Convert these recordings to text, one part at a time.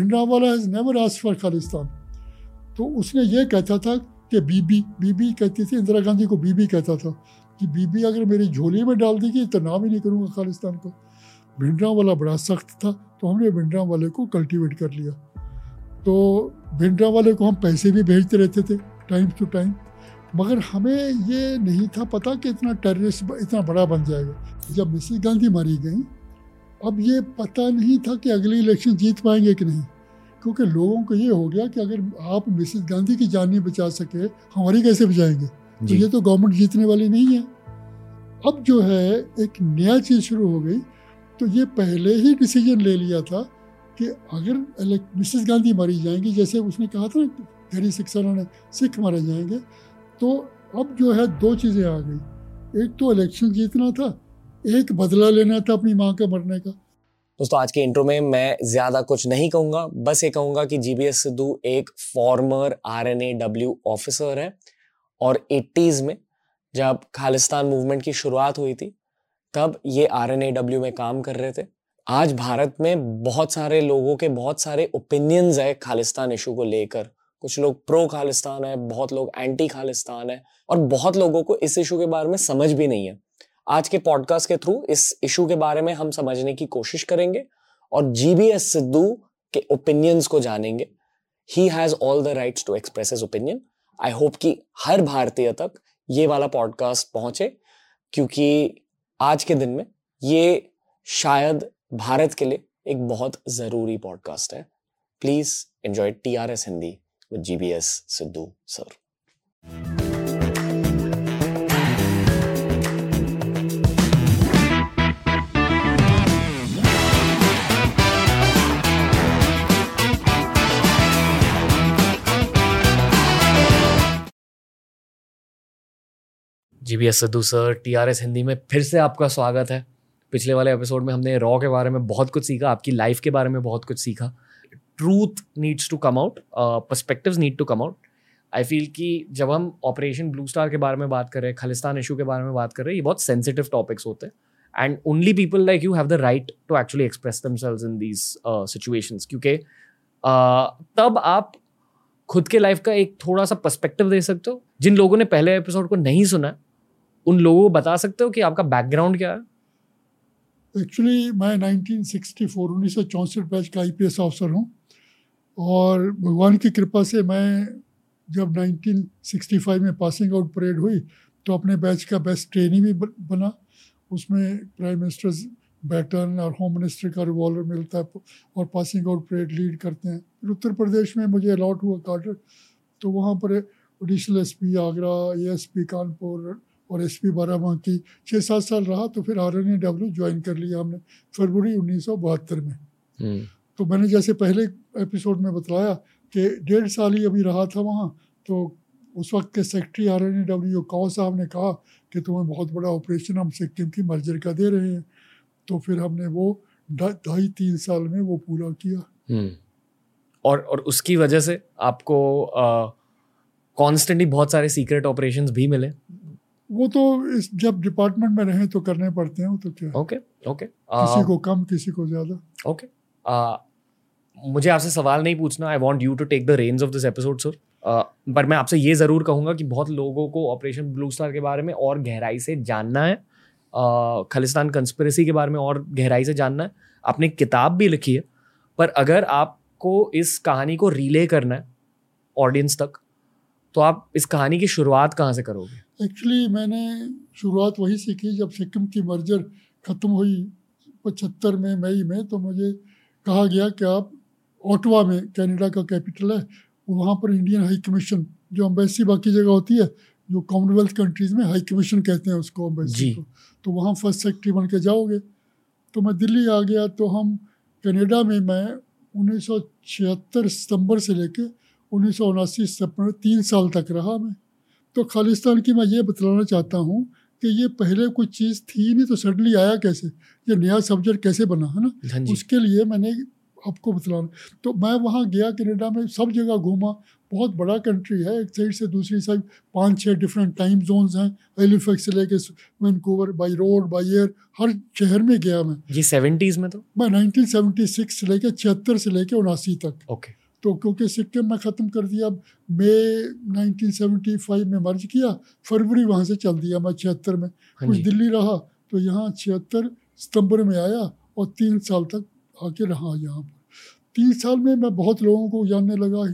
Bhindranwale has never ask for Khalistan तो उसने ये कहता था कि बीबी बीबी कहती थी, इंदिरा गांधी को बीबी कहता था कि बीबी अगर मेरी झोली में डाल देगी तो नाम ही नहीं करूँगा खालिस्तान को। भिंडरा वाला बड़ा सख्त था तो हमने भिंडरा वाले को कल्टीवेट कर लिया। तो भिंडरा वाले को हम पैसे भी भेजते रहते थे टाइम टू टाइम मगर हमें ये नहीं था पता कि इतना टेररिस्ट इतना बड़ा बन जाएगा। जब मिसिस गांधी मारी गई अब ये पता नहीं था कि अगले इलेक्शन जीत पाएँगे कि नहीं। क्योंकि लोगों को ये हो गया कि अगर आप मिसिस गांधी की जान नहीं बचा सके हमारी कैसे बचाएँगे? तो ये तो गवर्नमेंट जीतने वाली नहीं है। अब जो है एक नया चीज़ शुरू हो गई। तो ये पहले ही डिसीज़न ले लिया था कि अगर मिसिस गांधी मारी जाएँगी जैसे उसने कहा था ना गैरी सिख ने सिख मारे जाएँगे। तो अब जो है दो चीज़ें आ गई। एक तो इलेक्शन जीतना था एक बदला लेना था अपनी माँ के मरने का। दोस्तों, आज के इंट्रो में मैं ज़्यादा कुछ नहीं कहूँगा, बस ये कहूँगा कि जीबीएस सिद्धू एक former R N A W officer है और एट्टीज में जब खालिस्तान मूवमेंट की शुरुआत हुई थी, तब ये आर एन ए डब्ल्यू में काम कर रहे थे। आज भारत में बहुत सारे लोगों के बहुत सारे ओपिनियंस है खालिस्तान इशू को लेकर। कुछ लोग प्रो खालिस्तान है, बहुत लोग एंटी खालिस्तान है और बहुत लोगों को इस इशू के बारे में समझ भी नहीं है। आज के पॉडकास्ट के थ्रू इस इशू के बारे में हम समझने की कोशिश करेंगे और जीबीएस सिद्धू के ओपिनियंस को जानेंगे। He has all the rights to express his opinion I hope कि हर भारतीय तक ये वाला पॉडकास्ट पहुँचे, क्योंकि आज के दिन में ये शायद भारत के लिए एक बहुत ज़रूरी पॉडकास्ट है। Please enjoy T R S Hindi with G B S Sidhu sir G B S Sidhu sir T R S Hindi में फिर से आपका स्वागत है। पिछले वाले एपिसोड में हमने रॉ के बारे में बहुत कुछ सीखा आपकी लाइफ के बारे में बहुत कुछ सीखा। Truth needs to come out perspective need to come out I feel कि जब हम ऑपरेशन ब्लू स्टार के बारे में बात कर रहे हैं खालिस्तान इशू के बारे में बात कर रहे हैं ये बहुत सेंसिटिव टॉपिक्स होते हैं। And only people like you have the right to actually express themselves in these situations क्योंकि uh, तब आप खुद के लाइफ का एक थोड़ा सा पर्सपेक्टिव दे सकते हो। जिन लोगों ने पहले एपिसोड को नहीं सुना उन लोगों को बता सकते हो कि आपका बैकग्राउंड क्या है? एक्चुअली मैं 1964 उन्नीस सौ बैच का आईपीएस ऑफिसर हूँ। और भगवान की कृपा से मैं जब 1965 में पासिंग आउट परेड हुई तो अपने बैच का बेस्ट ट्रेनिंग भी बना। उसमें प्राइम मिनिस्टर बैटन और होम मिनिस्टर का रिवॉल्वर मिलता है और पासिंग आउट परेड लीड करते हैं। फिर उत्तर प्रदेश में मुझे अलॉट हुआ कार्टर तो वहाँ पर additional S P Agra A S P Kanpur और एस पी बाराबांकी छः सात साल रहा तो फिर R N A W join कर लिया हमने फरवरी उन्नीस सौ बहत्तर में हम्म। तो मैंने जैसे पहले एपिसोड में बताया कि डेढ़ साल ही अभी रहा था वहाँ तो उस वक्त के secretary R N A W Kao साहब ने कहा कि तुम्हें बहुत बड़ा ऑपरेशन हम सिक्किम की मर्जर का दे रहे हैं तो फिर हमने वो ढाई तीन साल में वो पूरा किया हम्म। और और उसकी वजह से आपको कॉन्स्टेंटली बहुत सारे सीक्रेट ऑपरेशंस भी मिले वो तो इस जब डिपार्टमेंट में रहे तो करने पड़ते हैं तो क्या ओके ओके किसी को कम किसी को ज़्यादा। ओके मुझे आपसे सवाल नहीं पूछना। I want you to take the range of this episode sir पर मैं आपसे ये ज़रूर कहूँगा कि बहुत लोगों को ऑपरेशन ब्लू स्टार के बारे में और गहराई से जानना है। खालिस्तान कंस्परेसी के बारे में और गहराई से जानना है। आपने किताब भी लिखी है। पर अगर आपको इस कहानी को रिले करना है ऑडियंस तक तो आप इस कहानी की शुरुआत कहाँ से करोगे? एक्चुअली मैंने शुरुआत वही सीखी जब सिक्किम की मर्जर ख़त्म हुई पचहत्तर में मई में तो मुझे कहा गया कि आप ओटवा में कनाडा का कैपिटल है वहाँ पर इंडियन हाई कमीशन जो अम्बेसी बाकी जगह होती है जो कॉमनवेल्थ कंट्रीज़ में हाई कमीशन कहते हैं उसको अम्बेसी को। तो वहाँ फ़र्स्ट सेक्रेटरी बन के जाओगे। तो मैं दिल्ली आ गया तो हम कनाडा में मैं उन्नीस सौ छिहत्तर सितंबर से लेके उन्नीस सौ उनासी सितंबर तीन साल तक रहा मैं। तो खालिस्तान की मैं ये बतलाना चाहता हूँ कि ये पहले कोई चीज़ थी नहीं तो सडनली आया कैसे? ये नया सब्जेक्ट कैसे बना है ना? हाँ उसके लिए मैंने आपको बतलाना। तो मैं वहाँ गया कनाडा में सब जगह घूमा। बहुत बड़ा कंट्री है एक साइड से दूसरी साइड पाँच छः डिफरेंट टाइम जोन्स हैं। एलिफेक्स से लेके Vancouver by road by air हर शहर में गया मैं। ये सेवेंटीज में तो? मैं 1976 से लेके छिहत्तर से लेके उनासी तक। ओके तो क्योंकि सिक्किम में ख़त्म कर दिया। मई 1975 में मर्ज किया। फरवरी वहाँ से चल दिया मैं छिहत्तर में। हाँ कुछ दिल्ली रहा तो यहाँ छिहत्तर सितंबर में आया और तीन साल तक आके रहा यहाँ पर। तीन साल में मैं बहुत लोगों को जानने लगा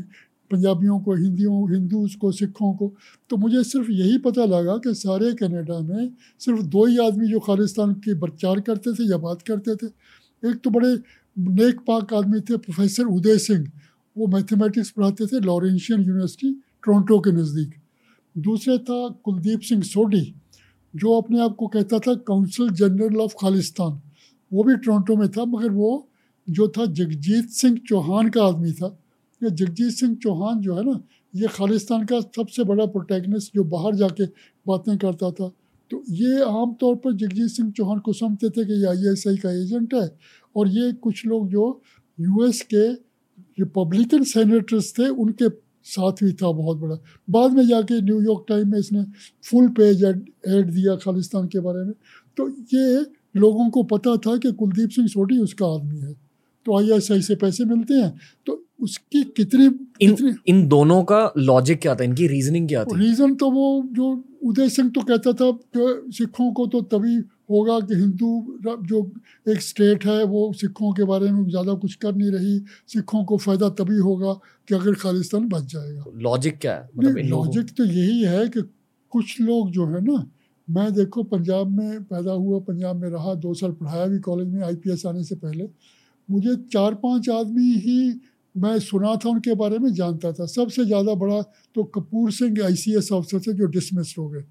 पंजाबियों को हिंदियों हिंदूज को सिखों को। तो मुझे सिर्फ़ यही पता लगा कि सारे कनाडा में सिर्फ़ दो ही आदमी जो खालिस्तान के प्रचार करते थे या बात करते थे। एक तो बड़े नेक पाक आदमी थे प्रोफेसर उदय सिंह। वो मैथमेटिक्स पढ़ाते थे लॉरेंशियन यूनिवर्सिटी, टोरंटो के नज़दीक। दूसरे था कुलदीप सिंह सोडी जो अपने आप को कहता था काउंसिल जनरल ऑफ़ खालिस्तान। वो भी टोरंटो में था, मगर वो जो था जगजीत सिंह चौहान का आदमी था। ये जगजीत सिंह चौहान जो है ना, ये खालिस्तान का सबसे बड़ा प्रोटैगनिस्ट जो बाहर जाके बातें करता था। तो ये आम तौर पर जगजीत सिंह चौहान को समझते थे कि ये आईएसआई का एजेंट है, और ये कुछ लोग जो यूएस के रिपब्लिकन सेनेटर्स थे उनके साथ भी था बहुत बड़ा। बाद में जाके न्यूयॉर्क टाइम में इसने फुल पेज ऐड दिया खालिस्तान के बारे में। तो ये लोगों को पता था कि कुलदीप सिंह सोटी उसका आदमी है। तो आईएसआई से पैसे मिलते हैं। तो उसकी कितनी इन कितनी इन दोनों का लॉजिक क्या था? इनकी रीजनिंग क्या थी? रीज़न तो वो जो उदय सिंह तो कहता था कि सिखों को तो तभी होगा कि हिंदू जो एक स्टेट है वो सिखों के बारे में ज़्यादा कुछ कर नहीं रही। सिखों को फ़ायदा तभी होगा कि अगर खालिस्तान बच जाएगा। लॉजिक क्या है? मतलब लॉजिक तो यही है कि कुछ लोग जो है ना मैं देखो पंजाब में पैदा हुआ पंजाब में रहा दो साल पढ़ाया भी कॉलेज में आईपीएस आने से पहले। मुझे चार पाँच आदमी ही मैं सुना था उनके बारे में जानता था। सबसे ज़्यादा बड़ा तो कपूर सिंह आईसीएस अफसर थे जो डिसमिस हो गए।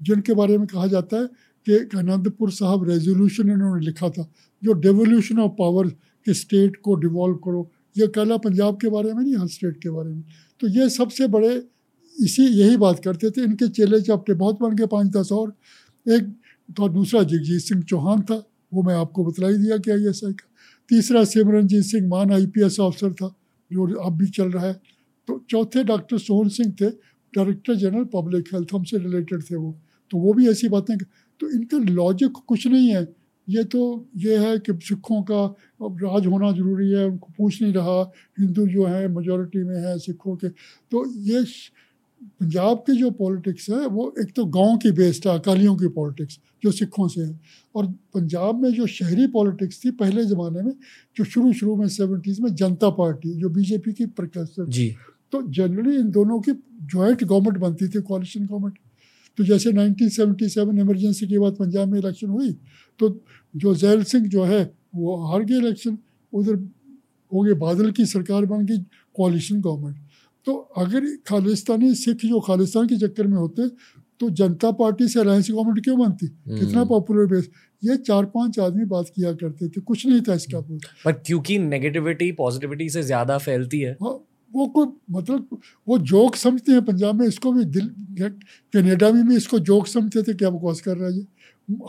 जिनके बारे में कहा जाता है कि आनंदपुर साहब रेजोल्यूशन इन्होंने लिखा था, जो डेवोल्यूशन ऑफ़ पावर के स्टेट को डिवॉल्व करो। ये कहला पंजाब के बारे में नहीं, हर स्टेट के बारे में। तो ये सबसे बड़े इसी, यही बात करते थे। इनके चेले चापटे बहुत बन गए, पाँच दस और। एक तो दूसरा जगजीत सिंह चौहान था, वो मैं आपको बतला ही दिया कि आई एस आई का। तीसरा सिमरनजीत सिंह मान आई पी एस ऑफिसर था, जो अब भी चल रहा है। तो चौथे डॉक्टर सोहन सिंह थे डायरेक्टर जनरल पब्लिक हेल्थ हमसे रिलेटेड थे वो। तो वो भी ऐसी बातें तो इनका लॉजिक कुछ नहीं है। ये तो ये है कि सिखों का अब राज होना ज़रूरी है उनको पूछ नहीं रहा। हिंदू जो है मेजोरिटी में है सिखों के। तो ये पंजाब की जो पॉलिटिक्स है वो एक तो गाँव की बेस्ड है अकालियों की पॉलिटिक्स जो सिखों से है। और पंजाब में जो शहरी पॉलिटिक्स थी पहले ज़माने में जो शुरू शुरू में सेवेंटीज़ में जनता पार्टी जो बीजेपी की प्रकसर जी। तो जनरली इन दोनों की जॉइंट गवर्नमेंट बनती थी कॉलिशन गवर्नमेंट तो जैसे 1977 इमरजेंसी के बाद पंजाब में इलेक्शन हुई तो जो जैल सिंह जो है वो हार गए इलेक्शन उधर हो गए बादल की सरकार बन गई कॉलिशन गवर्नमेंट तो अगर खालिस्तानी सिख जो खालिस्तान के चक्कर में होते तो जनता पार्टी से अलायंस गवर्नमेंट क्यों बनती? कितना हम्म। पॉपुलर बेस ये चार पाँच आदमी बात किया करते थे कुछ नहीं था इसका कोई पर क्योंकि नेगेटिविटी पॉजिटिविटी से ज़्यादा फैलती है। हाँ, वो कोई मतलब वो जोक समझते हैं पंजाब में इसको भी दिल कनाडा में भी इसको जोक समझते थे क्या बकवास कर रहा है ये।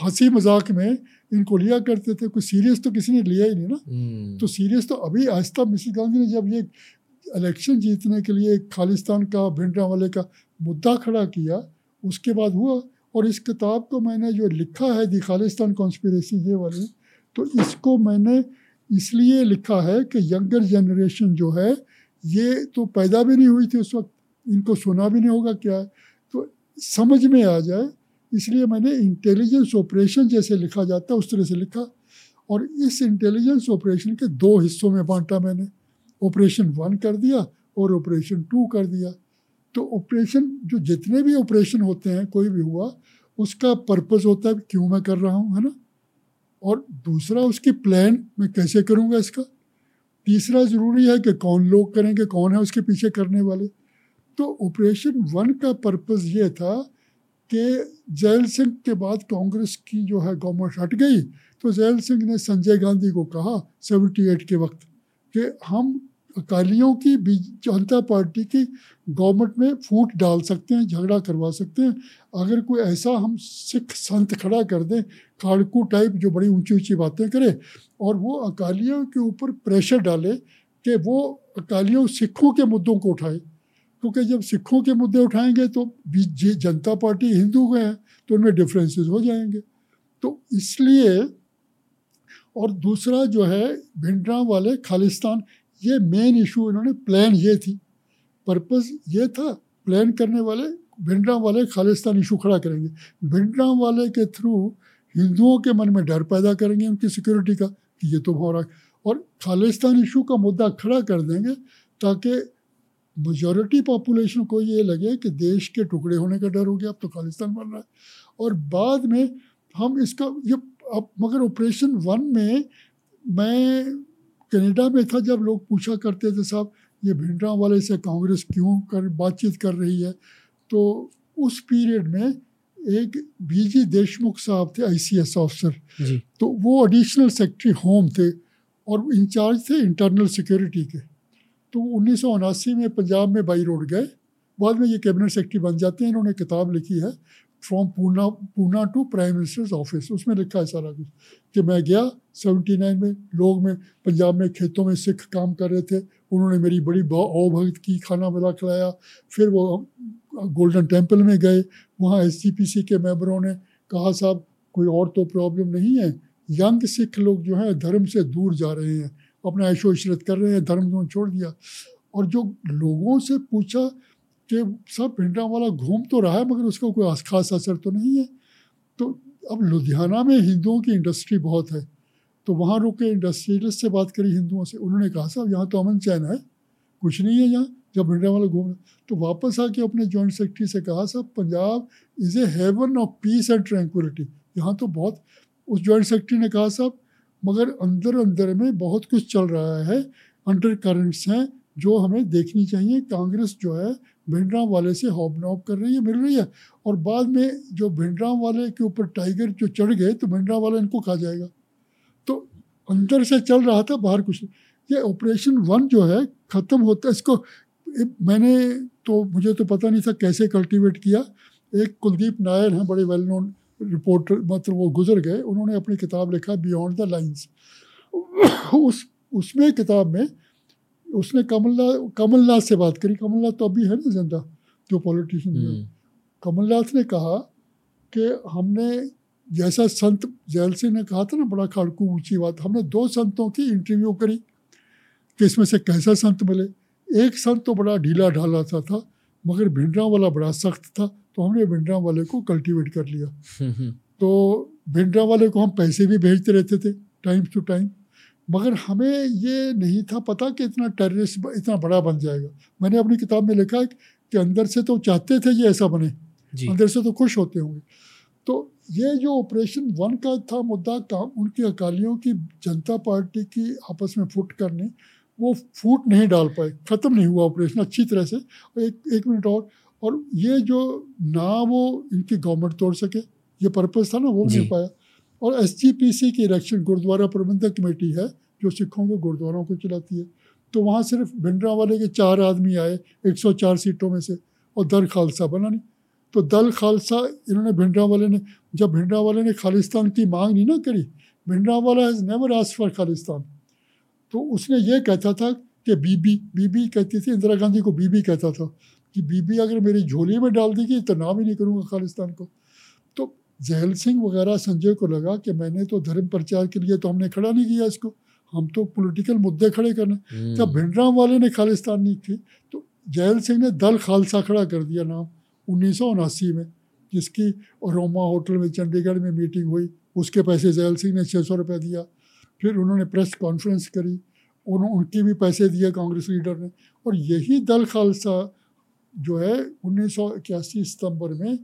हँसी मज़ाक में इनको लिया करते थे कोई सीरियस तो किसी ने लिया ही नहीं ना। हम्म, तो सीरियस तो अभी आहिस्ता मिसिस गांधी ने जब ये इलेक्शन जीतने के लिए खालिस्तान का भिंडरा वाले का मुद्दा खड़ा किया उसके बाद हुआ। और इस किताब को मैंने जो लिखा है दी खालिस्तान कॉन्स्पिरेसी ये वाली तो इसको मैंने इसलिए लिखा है कि यंगर जनरेशन जो है ये तो पैदा भी नहीं हुई थी उस वक्त। इनको सुना भी नहीं होगा क्या? है तो समझ में आ जाए, इसलिए मैंने इंटेलिजेंस ऑपरेशन जैसे लिखा जाता है, उस तरह से लिखा। और इस इंटेलिजेंस ऑपरेशन के दो हिस्सों में बांटा मैंने। ऑपरेशन वन कर दिया और ऑपरेशन टू कर दिया। तो ऑपरेशन जो जितने भी ऑपरेशन होते हैं, कोई भी हुआ, उसका पर्पज़ होता है क्यों मैं कर रहा हूँ, है ना? और दूसरा, उसकी प्लान मैं कैसे करूँगा इसका? तीसरा ज़रूरी है कि कौन लोग करेंगे कौन है उसके पीछे करने वाले। तो ऑपरेशन वन का पर्पस ये था कि जैल सिंह के बाद कांग्रेस की जो है गवर्नमेंट हट गई। तो जैल सिंह ने संजय गांधी को कहा 78 के वक्त कि हम अकालियों की बी जनता पार्टी की गवर्नमेंट में फूट डाल सकते हैं, झगड़ा करवा सकते हैं। अगर कोई ऐसा हम सिख संत खड़ा कर दें खाड़कू टाइप जो बड़ी ऊँची ऊँची बातें करे और वो अकालियों के ऊपर प्रेशर डाले कि वो अकालियों सिखों के मुद्दों को उठाए। क्योंकि जब सिखों के मुद्दे उठाएँगे तो जनता पार्टी हिंदू के हैं तो उनमें डिफरेंसेस हो जाएँगे। तो इसलिए और दूसरा जो है भिंडरा वाले खालिस्तान, ये मेन इशू इन्होंने प्लान ये थी। पर्पस ये था प्लान करने वाले भिंडरा वाले खालिस्तान इशू खड़ा करेंगे। भिंडरा वाले के थ्रू हिंदुओं के मन में डर पैदा करेंगे उनकी सिक्योरिटी का, कि ये तो हो रहा है। और खालिस्तान इशू का मुद्दा खड़ा कर देंगे, ताकि मेजॉरिटी पॉपुलेशन को ये लगे कि देश के टुकड़े होने का डर हो गया, अब तो खालिस्तान बन रहा है। और बाद में हम इसका, ये अब मगर ऑपरेशन वन में मैं कनाडा में था जब लोग पूछा करते थे, साहब, ये भिंडरा वाले से कांग्रेस क्यों कर, बातचीत कर रही है? तो उस पीरियड में एक बीजी देशमुख साहब थे आईसीएस ऑफिसर तो वो एडिशनल सेक्रेटरी होम थे और इंचार्ज थे इंटरनल सिक्योरिटी के। तो उन्नीस सौ उनासी में पंजाब में बाई रोड गए। बाद में ये कैबिनेट सेक्रेटरी बन जाते हैं इन्होंने किताब लिखी है from Poona Poona to prime minister's office उसमें लिखा है सारा कुछ कि मैं गया सेवेंटी नाइन में लोग में पंजाब में खेतों में सिख काम कर रहे थे। उन्होंने मेरी बड़ी अवभगत की खाना बना खिलाया। फिर वो गोल्डन टेंपल में गए, वहाँ एस के मेंबरों ने कहा, साहब, कोई और तो प्रॉब्लम नहीं है। यंग सिख लोग जो हैं, धर्म से दूर जा रहे हैं। अपना ऐशो इशरत कर रहे हैं, धर्म छोड़ दिया। और जो लोगों से पूछा कि सब भिंडा वाला घूम तो रहा है, मगर उसका कोई खास असर तो नहीं है। तो अब लुधियाना में हिंदुओं की इंडस्ट्री बहुत है। तो वहाँ रुक के इंडस्ट्रियलिस्ट से बात करी हिंदुओं से। उन्होंने कहा, साहब, यहाँ तो अमन चैन है। कुछ नहीं है यहाँ। जब भिंडा वाला घूम तो वापस आके अपने जॉइंट सेक्रेटरी से कहा, साहब, Punjab is a haven of peace and tranquillity यहाँ तो बहुत, उस जॉइंट सेक्रेटरी ने कहा, साहब, मगर अंदर अंदर में बहुत कुछ चल रहा है अंडर करंट्स हैं, जो हमें देखनी चाहिए। कांग्रेस जो है भिंडरा वाले से हॉबनॉब कर रही है, मिल रही है। और बाद में जो भिंडरा वाले के ऊपर टाइगर जो चढ़ गए तो भिंडरा वाला इनको खा जाएगा। तो अंदर से चल रहा था, बाहर कुछ ये ऑपरेशन वन जो है, ख़त्म होता है इसको मैंने तो मुझे तो पता नहीं था कैसे कल्टीवेट किया। एक कुलदीप नायर हैं बड़े वेल नोन रिपोर्टर मतलब वो गुजर गए उन्होंने अपनी किताब लिखा बियॉन्ड द लाइन्स उस उसमें किताब में उसने कमलनाथ कमलनाथ से बात करी। कमलनाथ तो अभी है ना ज़िंदा जो पॉलिटिशियन है। हम्म। कमलनाथ ने कहा कि हमने जैसा संत जैल सिंह ने कहा था ना बड़ा खाड़कू ऊँची बात हमने दो संतों की इंटरव्यू करी। कि इसमें से कैसा संत मिले? एक संत तो बड़ा ढीला ढाला सा था मगर भिंडरा वाला बड़ा सख्त था तो हमने भिंडरा वाले को कल्टीवेट कर लिया। तो भिंडरा वाले को हम पैसे भी भेजते रहते थे टाइम टू टाइम मगर हमें ये नहीं था पता कि इतना टेररिस्ट इतना बड़ा बन जाएगा। मैंने अपनी किताब में लिखा है कि अंदर से तो चाहते थे ये ऐसा बने अंदर से तो खुश होते होंगे। तो ये जो ऑपरेशन वन का था मुद्दा काम उनकी अकालियों की जनता पार्टी की आपस में फुट करने वो फूट नहीं डाल पाए ख़त्म नहीं हुआ ऑपरेशन अच्छी तरह से। एक एक मिनट और और ये जो ना वो इनकी गवर्नमेंट तोड़ सके ये पर्पज़ था ना वो नहीं पाया। और एस जी पी सी की इलेक्शन गुरुद्वारा प्रबंधक कमेटी है जो सिखों के गुरुद्वारों को चलाती है। तो वहाँ सिर्फ़ भिंडरा वाले के चार आदमी आए 104 सीटों में से और दल खालसा बना नहीं। तो दल खालसा इन्होंने भिंडरा वाले ने जब भिंडरा वाले ने खालिस्तान की मांग नहीं ना करी Bhindranwala has never ask for Khalistan. तो उसने ये कहता था कि बीबी बीबी कहती थी इंदिरा गांधी को बीबी कहता था कि बीबी अगर मेरी झोली में डाल देगी तो नाम ही नहीं करूँगा खालिस्तान को। तो जहल सिंह वगैरह संजय को लगा कि मैंने तो धर्म प्रचार के लिए तो हमने खड़ा नहीं किया इसको। हम तो पॉलिटिकल मुद्दे खड़े करने। हम्म। जब भिंडराम वाले ने खालिस्तान नहीं की तो जहल सिंह ने दल खालसा खड़ा कर दिया नाम उन्नीस सौ उनासी में जिसकी रोमा होटल में चंडीगढ़ में मीटिंग हुई। उसके पैसे जयल सिंह ने छः सौ रुपये दिया। फिर उन्होंने प्रेस कॉन्फ्रेंस करी उन, उनके भी पैसे दिए कांग्रेस लीडर ने। और यही दल खालसा जो है उन्नीस सौ इक्यासी सितंबर में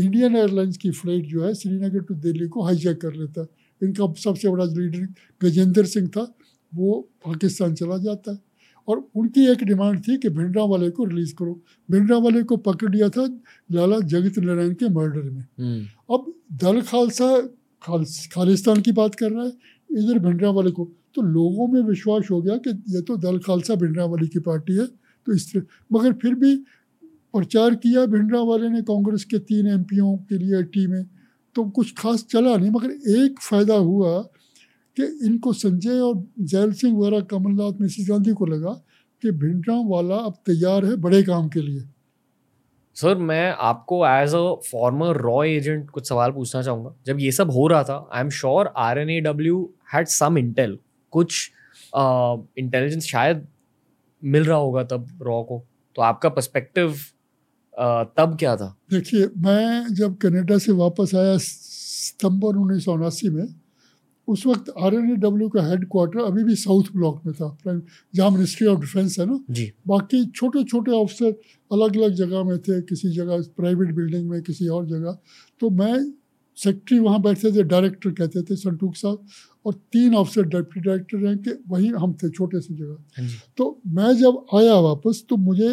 इंडियन एयरलाइंस की फ़्लाइट जो है श्रीनगर टू दिल्ली को हाईजैक कर लेता। है इनका सबसे बड़ा लीडर गजेंद्र सिंह था वो पाकिस्तान चला जाता। है और उनकी एक डिमांड थी कि भिंडरा वाले को रिलीज़ करो। भिंडरा वाले को पकड़ लिया था लाला जगत नारायण के मर्डर में। हम्म। अब दल खालसा खाल, खालिस्तान की बात कर रहा है इधर भिंडरा वाले को। तो लोगों में विश्वास हो गया कि ये तो दल खालसा भिंडरा वाली की पार्टी है तो इस तरह। मगर फिर भी प्रचार किया भिंडरा वाले ने कांग्रेस के तीन एमपीओ के लिए टी में तो कुछ खास चला नहीं। मगर एक फ़ायदा हुआ कि इनको संजय और जैल सिंह वगैरह कमलनाथ, मिसिस गांधी को लगा कि भिंडरा वाला अब तैयार है बड़े काम के लिए। सर, मैं आपको एज अ फॉर्मर रॉ एजेंट कुछ सवाल पूछना चाहूँगा। जब ये सब हो रहा था I am sure R N A W had some intel कुछ इंटेलिजेंस uh, शायद मिल रहा होगा तब रॉ को। तो आपका पर्सपेक्टिव uh, तब क्या था? देखिए मैं जब कनाडा से वापस आया सितंबर उन्नीस में उस वक्त आर एन डब्ल्यू का हेड क्वार्टर अभी भी साउथ ब्लॉक में था जहाँ मिनिस्ट्री ऑफ़ डिफेंस है ना? जी। बाकी छोटे छोटे ऑफिसर अलग अलग जगह में थे किसी जगह प्राइवेट बिल्डिंग में किसी और जगह। तो मैं सेक्रेटरी वहाँ बैठते थे डायरेक्टर कहते थे संटूक साहब। और तीन ऑफिसर डिप्टी डायरेक्टर रैंक के वहीं हम थे छोटे से जगह हाँ तो मैं जब आया वापस तो मुझे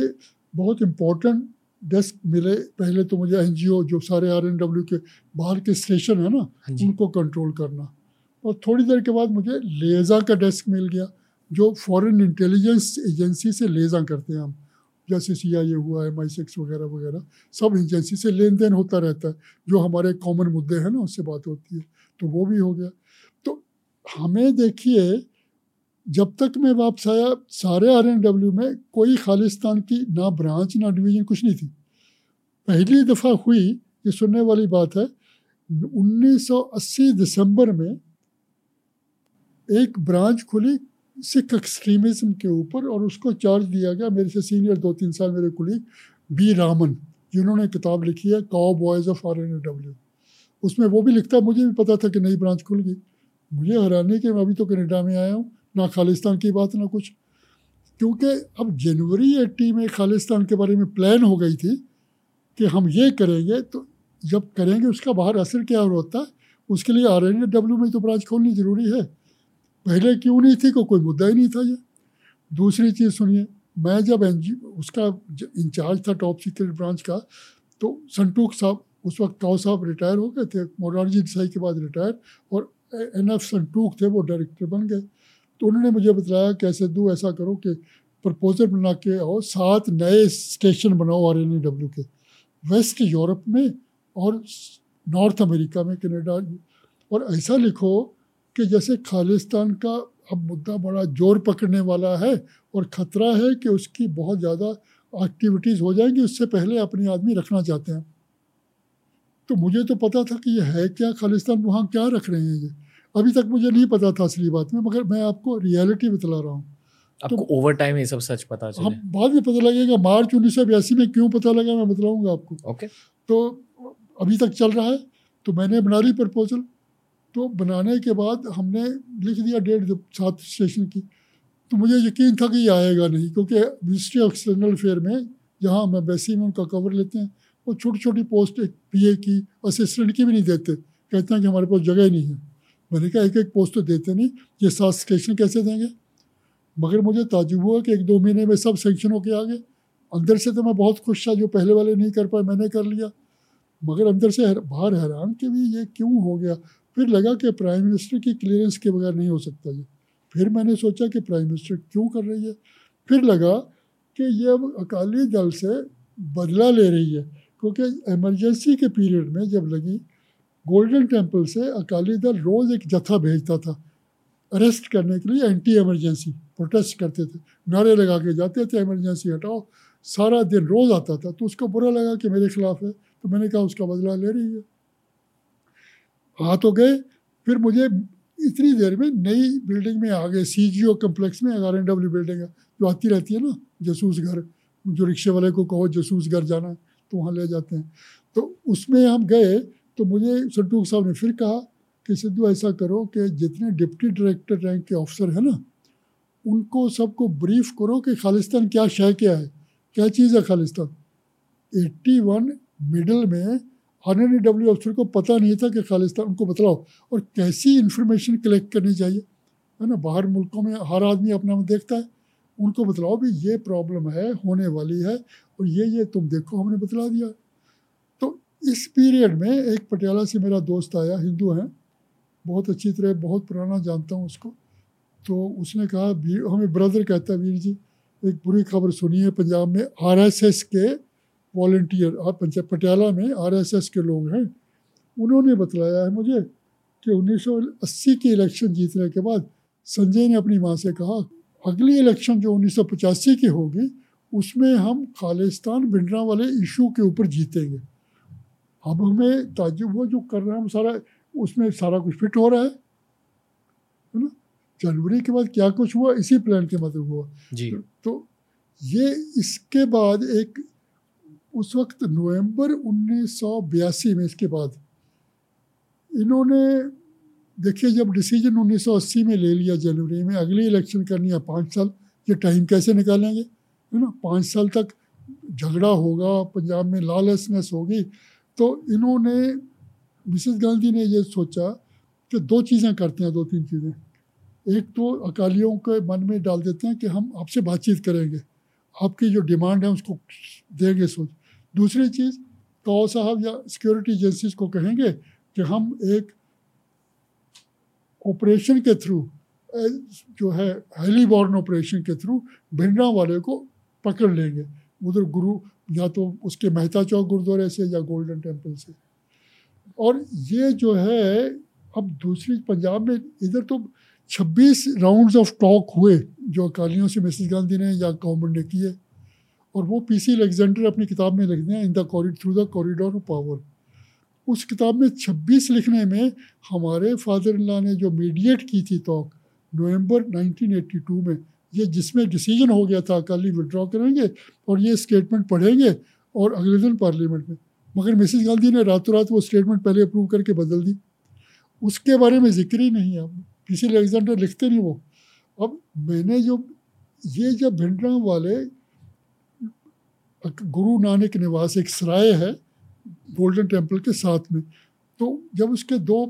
बहुत इम्पोर्टेंट डेस्क मिले। पहले तो मुझे एनजीओ जो सारे आरएनडब्ल्यू के बाहर के स्टेशन है ना हाँ उनको कंट्रोल करना। और थोड़ी देर के बाद मुझे लेज़ा का डेस्क मिल गया जो फॉरेन इंटेलिजेंस एजेंसी से लेज़ा करते हैं हम। जैसे सी आई ए हुआ एम आई सिक्स वगैरह वगैरह सब एजेंसी से लेन देन होता रहता है। जो हमारे कॉमन मुद्दे हैं ना उससे बात होती है। तो वो भी हो गया। हमें देखिए, जब तक मैं वापस आया, सारे आर एन डब्ल्यू में कोई खालिस्तान की ना ब्रांच, ना डिवीज़न कुछ नहीं थी। पहली दफ़ा हुई, ये सुनने वाली बात है 1980 दिसंबर में एक ब्रांच खुली सिख एक्सट्रीमिज्म के ऊपर और उसको चार्ज दिया गया मेरे से सीनियर दो तीन साल मेरे कुलीग बी रामन, जिन्होंने किताब लिखी है Kao boys of R N W उसमें वो भी लिखता मुझे भी पता था कि नई ब्रांच खुल गई। मुझे हैरानी कि, मैं अभी तो कनेडा में आया हूँ, ना खालिस्तान की बात, ना कुछ। क्योंकि अब जनवरी एट्टी में खालिस्तान के बारे में प्लान हो गई थी कि हम ये करेंगे तो जब करेंगे उसका बाहर असर क्या होता है? उसके लिए आर एन डब्ल्यू में तो ब्रांच खोलनी ज़रूरी है। पहले क्यों नहीं थी, को कोई मुद्दा ही नहीं था ये। दूसरी चीज़ सुनिए, मैं जब एन उसका इंचार्ज था टॉप सीक्रेट ब्रांच का तो संटूक साहब, उस वक्त काउ साहब रिटायर हो गए थे, मोरारजी देसाई के बाद रिटायर, और एन एफ़ संटूक थे, वो डायरेक्टर बन गए। तो उन्होंने मुझे बताया, कैसे दो ऐसा करो कि प्रपोजल बना के आओ, सात नए स्टेशन बनाओ आर एन डब्ल्यू के। वेस्ट यूरोप में और नॉर्थ अमेरिका में कनाडा और ऐसा लिखो कि जैसे खालिस्तान का अब मुद्दा बड़ा ज़ोर पकड़ने वाला है और ख़तरा है कि उसकी बहुत ज़्यादा एक्टिविटीज़ हो जाएँगी, उससे पहले अपने आदमी रखना चाहते हैं। तो मुझे तो पता था कि ये है क्या खालिस्तान वहाँ क्या रख रहे हैं ये? अभी तक मुझे नहीं पता था असली बात में मगर मैं आपको रियलिटी बतला रहा हूँ। आपको तो, ओवर टाइम ये सब सच पता चले। हम बाद में पता लगेगा मार्च उन्नीस सौ बयासी में क्यों पता लगा मैं बतलाऊँगा आपको। ओके तो अभी तक चल रहा है तो मैंने बना ली प्रपोजल तो बनाने के बाद हमने लिख दिया डेट सात स्टेशन की। तो मुझे यकीन था कि ये आएगा नहीं क्योंकि मिनिस्ट्री ऑफ़ एक्सटर्नल अफेयर में जहाँ हम एम्बेसी में उनका कवर लेते हैं वो छोटी छोटी पोस्ट एक पीए की असिस्टेंट की भी नहीं देते। कहते हैं कि हमारे पास जगह ही नहीं है। मैंने कहा एक एक पोस्ट तो देते नहीं। ये सात स्टेशन कैसे देंगे? मगर मुझे ताजुब हुआ कि एक दो महीने में सब सेंक्शन होके आ गए। अंदर से तो मैं बहुत खुश था, जो पहले वाले नहीं कर पाए, मैंने कर लिया। मगर अंदर से बाहर हैरान कि भी ये क्यों हो गया? फिर लगा कि प्राइम मिनिस्टर की क्लियरेंस के बगैर नहीं हो सकता ये। फिर मैंने सोचा कि प्राइम मिनिस्टर क्यों कर रही है? फिर लगा कि ये अकाली दल से बदला ले रही है। क्योंकि इमरजेंसी के पीरियड में जब लगी गोल्डन टेंपल से अकाली दल रोज़ एक जत्था भेजता था अरेस्ट करने के लिए एंटी एमरजेंसी प्रोटेस्ट करते थे, नारे लगा के जाते थे इमरजेंसी हटाओ, सारा दिन रोज़ आता था तो उसको बुरा लगा कि मेरे खिलाफ है तो मैंने कहा उसका बदला ले रही है। आ तो गए, फिर मुझे इतनी देर में नई बिल्डिंग में आ गए सी जी ओ कम्प्लेक्स में आर एन डब्ल्यू बिल्डिंग है, जो आती रहती है ना जसूस घर जो रिक्शे वाले को कहो जसूस घर जाना तो वहाँ ले जाते हैं। तो उसमें हम गए तो मुझे संटूक साहब ने फिर कहा कि, सिद्धू, ऐसा करो कि जितने डिप्टी डायरेक्टर रैंक के ऑफिसर हैं ना, उनको सबको ब्रीफ करो कि खालिस्तान क्या शह क्या है क्या चीज़ है खालिस्तान? एट्टी वन मिडल में आर एन डब्ल्यू अफसर को पता नहीं था कि खालिस्तान, उनको बतलाओ और कैसी इन्फॉर्मेशन कलेक्ट करनी चाहिए। है ना, बाहर मुल्कों में हर आदमी अपना में देखता है। उनको बतलाओ भी ये प्रॉब्लम है, होने वाली है और ये ये तुम देखो, हमने बतला दिया। तो इस पीरियड में एक पटियाला से मेरा दोस्त आया, हिंदू हैं, बहुत अच्छी तरह, बहुत पुराना, जानता हूँ उसको। तो उसने कहा हमें ब्रदर कहता है, वीर जी, एक बुरी खबर सुनी है पंजाब में, आरएसएस के वॉल्टियर पंजाब पटियाला में आरएसएस के लोग हैं। उन्होंने बतलाया है मुझे कि 1980 के इलेक्शन जीतने के बाद संजय ने अपनी माँ से कहा, अगली इलेक्शन जो उन्नीस की होगी उसमें हम खालिस्तान भिंडरा वाले इशू के ऊपर जीतेंगे। अब हमें ताजुब हुआ जो कर रहे हैं हम सारा उसमें सारा कुछ फिट हो रहा है है ना? जनवरी के बाद क्या कुछ हुआ इसी प्लान के मतलब हुआ। जी। तो ये इसके बाद एक उस वक्त नवंबर उन्नीस सौ बयासी में इसके बाद इन्होंने देखिए जब डिसीज़न 1980 में ले लिया जनवरी में अगली इलेक्शन करनी है पाँच साल ये टाइम कैसे निकालेंगे? है ना, पाँच साल तक झगड़ा होगा, पंजाब में लॉलेसनेस होगी। तो इन्होंने, मिसेस गांधी ने ये सोचा कि दो चीज़ें करते हैं दो तीन चीज़ें। एक तो अकालियों के मन में डाल देते हैं कि हम आपसे बातचीत करेंगे, आपकी जो डिमांड है उसको देंगे सोच। दूसरी चीज़ तो साहब या सिक्योरिटी एजेंसीज को कहेंगे कि हम एक ऑपरेशन के थ्रू जो है हाईली बॉर्न ऑपरेशन के थ्रू भिंडरा वाले को पकड़ लेंगे। उधर गुरु या तो उसके मेहता चौक गुरुद्वारे से या गोल्डन टेंपल से। और ये जो है, अब दूसरी पंजाब में इधर तो 26 राउंड्स ऑफ़ टॉक हुए, जो अकालियों से मिसेस गांधी ने या गवर्नमेंट ने किए। और वो पीसी अलेक्जेंडर अपनी किताब में लिखते हैं in the through the corridor of power उस किताब में 26 लिखने में हमारे फादर इन ने जो मीडिएट की थी टॉक नवंबर 1982 में ये जिसमें डिसीज़न हो गया था अकाली विड्रॉ करेंगे और ये स्टेटमेंट पढ़ेंगे और अगले दिन पार्लियामेंट में। मगर मिसिस गांधी ने रातों रात वो स्टेटमेंट पहले अप्रूव करके बदल दी। उसके बारे में ज़िक्र ही नहीं है किसी एलेक्जेंडर लिखते नहीं वो। अब मैंने जो, ये जब भिंडरा वाले गुरु नानक निवास, एक सराय है गोल्डन टेंपल के साथ में। तो जब उसके दो